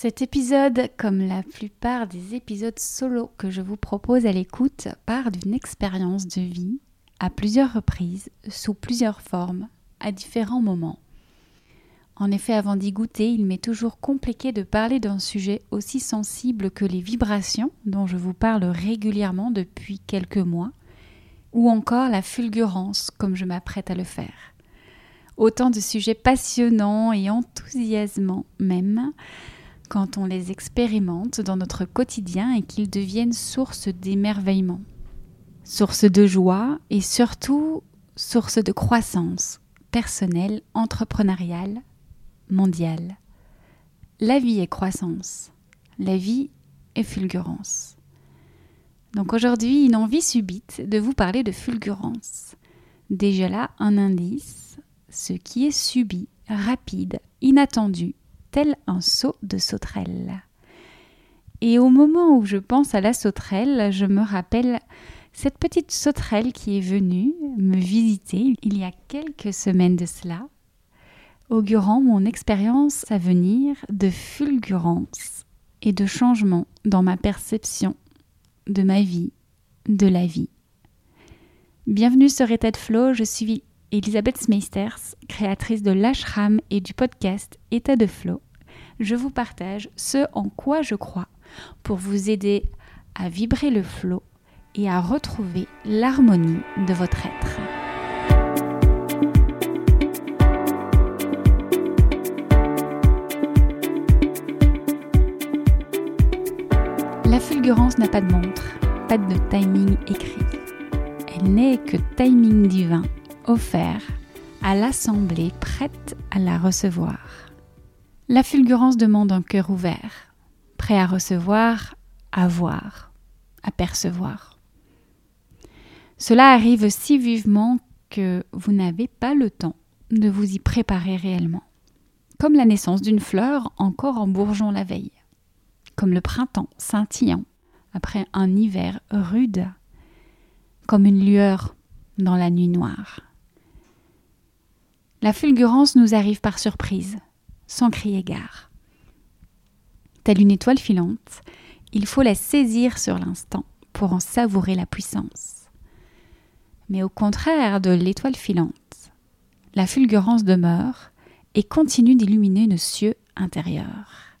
Cet épisode, comme la plupart des épisodes solo que je vous propose à l'écoute, part d'une expérience de vie à plusieurs reprises, sous plusieurs formes, à différents moments. En effet, avant d'y goûter, il m'est toujours compliqué de parler d'un sujet aussi sensible que les vibrations, dont je vous parle régulièrement depuis quelques mois, ou encore la fulgurance, comme je m'apprête à le faire. Autant de sujets passionnants et enthousiasmants même, quand on les expérimente dans notre quotidien et qu'ils deviennent source d'émerveillement, source de joie et surtout source de croissance personnelle, entrepreneuriale, mondiale. La vie est croissance, la vie est fulgurance. Donc aujourd'hui, une envie subite de vous parler de fulgurance. Déjà là, un indice, ce qui est subi, rapide, inattendu, tel un saut de sauterelle. Et au moment où je pense à la sauterelle, je me rappelle cette petite sauterelle qui est venue me visiter il y a quelques semaines de cela, augurant mon expérience à venir de fulgurance et de changement dans ma perception de ma vie, de la vie. Bienvenue sur État de Flow, je suis Elisabeth Smeisters, créatrice de l'ashram et du podcast État de Flow. Je vous partage ce en quoi je crois pour vous aider à vibrer le flow et à retrouver l'harmonie de votre être. La fulgurance n'a pas de montre, pas de timing écrit. Elle n'est que timing divin offert à l'assemblée prête à la recevoir. La fulgurance demande un cœur ouvert, prêt à recevoir, à voir, à percevoir. Cela arrive si vivement que vous n'avez pas le temps de vous y préparer réellement. Comme la naissance d'une fleur encore en bourgeon la veille. Comme le printemps scintillant après un hiver rude. Comme une lueur dans la nuit noire. La fulgurance nous arrive par surprise, sans crier gare. Telle une étoile filante, il faut la saisir sur l'instant pour en savourer la puissance. Mais au contraire de l'étoile filante, la fulgurance demeure et continue d'illuminer nos cieux intérieurs.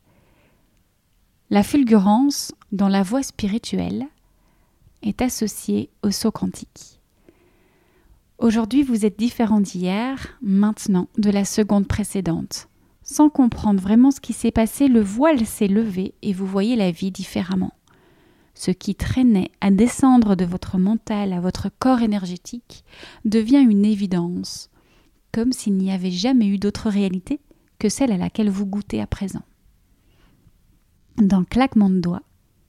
La fulgurance, dans la voie spirituelle, est associée au saut quantique. Aujourd'hui, vous êtes différent d'hier, maintenant, de la seconde précédente. Sans comprendre vraiment ce qui s'est passé, le voile s'est levé et vous voyez la vie différemment. Ce qui traînait à descendre de votre mental à votre corps énergétique devient une évidence, comme s'il n'y avait jamais eu d'autre réalité que celle à laquelle vous goûtez à présent. D'un claquement de doigts,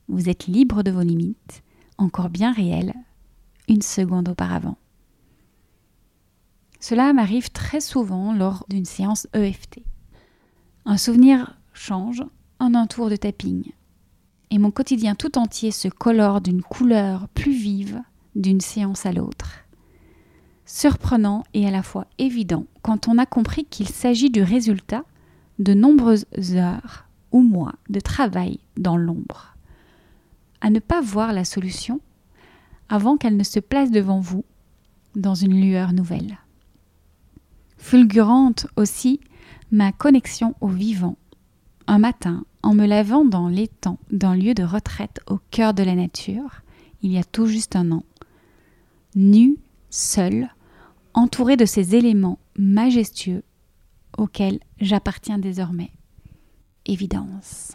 vous êtes libre de vos limites, encore bien réelles, une seconde auparavant. Cela m'arrive très souvent lors d'une séance EFT. Un souvenir change en un tour de tapping. Et mon quotidien tout entier se colore d'une couleur plus vive d'une séance à l'autre. Surprenant et à la fois évident quand on a compris qu'il s'agit du résultat de nombreuses heures ou mois de travail dans l'ombre. À ne pas voir la solution avant qu'elle ne se place devant vous dans une lueur nouvelle fulgurante aussi ma connexion au vivant. Un matin, en me lavant dans l'étang d'un lieu de retraite au cœur de la nature, il y a tout juste un an, nu, seul, entouré de ces éléments majestueux auxquels j'appartiens désormais. Évidence.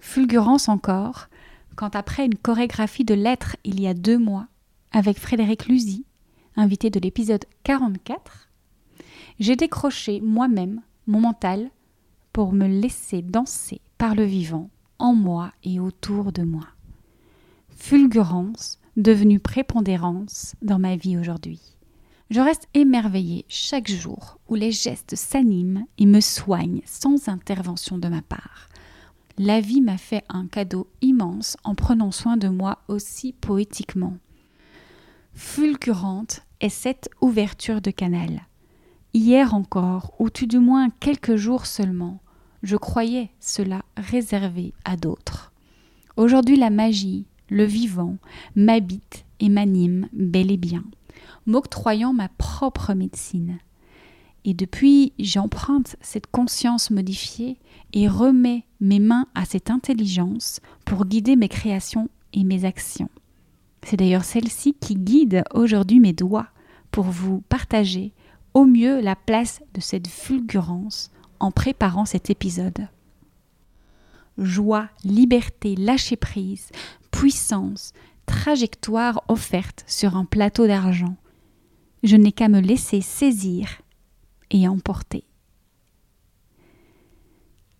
Fulgurance encore, quand après une chorégraphie de lettres il y a deux mois, avec Frédéric Luzy, invité de l'épisode 44, j'ai décroché moi-même mon mental pour me laisser danser par le vivant en moi et autour de moi. Fulgurance devenue prépondérance dans ma vie aujourd'hui. Je reste émerveillée chaque jour où les gestes s'animent et me soignent sans intervention de ma part. La vie m'a fait un cadeau immense en prenant soin de moi aussi poétiquement. Fulgurante est cette ouverture de canal hier encore, ou tout du moins quelques jours seulement, je croyais cela réservé à d'autres. Aujourd'hui, la magie, le vivant, m'habite et m'anime bel et bien, m'octroyant ma propre médecine. Et depuis, j'emprunte cette conscience modifiée et remets mes mains à cette intelligence pour guider mes créations et mes actions. C'est d'ailleurs celle-ci qui guide aujourd'hui mes doigts pour vous partager au mieux la place de cette fulgurance en préparant cet épisode. Joie, liberté, lâcher prise, puissance, trajectoire offerte sur un plateau d'argent. Je n'ai qu'à me laisser saisir et emporter.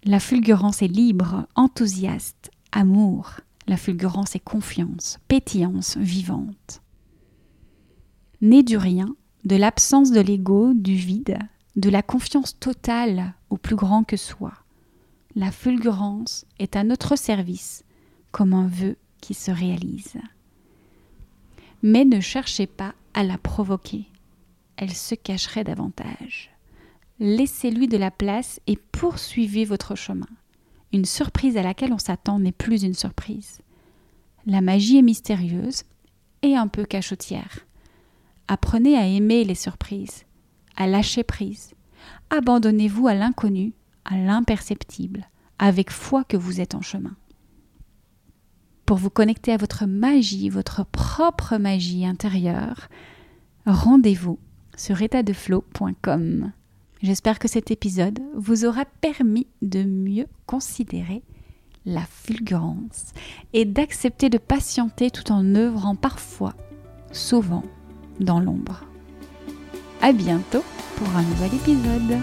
La fulgurance est libre, enthousiaste, amour. La fulgurance est confiance, pétillance vivante. Née du rien, de l'absence de l'ego, du vide, de la confiance totale au plus grand que soi. La fulgurance est à notre service comme un vœu qui se réalise. Mais ne cherchez pas à la provoquer, elle se cacherait davantage. Laissez-lui de la place et poursuivez votre chemin. Une surprise à laquelle on s'attend n'est plus une surprise. La magie est mystérieuse et un peu cachotière. Apprenez à aimer les surprises à lâcher prise. Abandonnez-vous à l'inconnu, à l'imperceptible, avec foi que vous êtes en chemin. Pour vous connecter à votre magie, votre propre magie intérieure, rendez-vous sur étatdeflow.com. J'espère que cet épisode vous aura permis de mieux considérer la fulgurance et d'accepter de patienter tout en œuvrant parfois, souvent, dans l'ombre. À bientôt pour un nouvel épisode.